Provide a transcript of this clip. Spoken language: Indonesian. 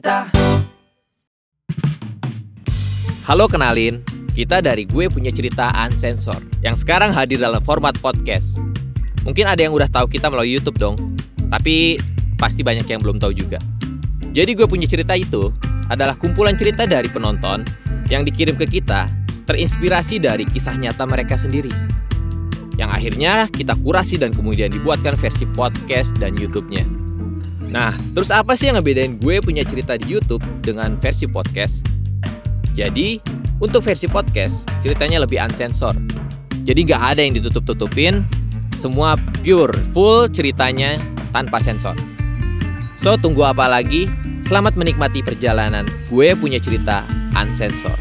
cerita. Halo kenalin, kita dari gue punya cerita Unsensor yang sekarang hadir dalam format podcast. Mungkin ada yang udah tahu kita melalui YouTube dong, tapi pasti banyak yang belum tahu juga. Jadi gue punya cerita itu adalah kumpulan cerita dari penonton yang dikirim ke kita terinspirasi dari kisah nyata mereka sendiri. Yang akhirnya kita kurasi dan kemudian dibuatkan versi podcast dan YouTube-nya. Nah, terus apa sih yang ngebedain gue punya cerita di YouTube dengan versi podcast? Jadi, untuk versi podcast, ceritanya lebih unsensor. Jadi nggak ada yang ditutup-tutupin, semua pure, full ceritanya tanpa sensor. So, tunggu apa lagi? Selamat menikmati perjalanan gue punya cerita unsensor.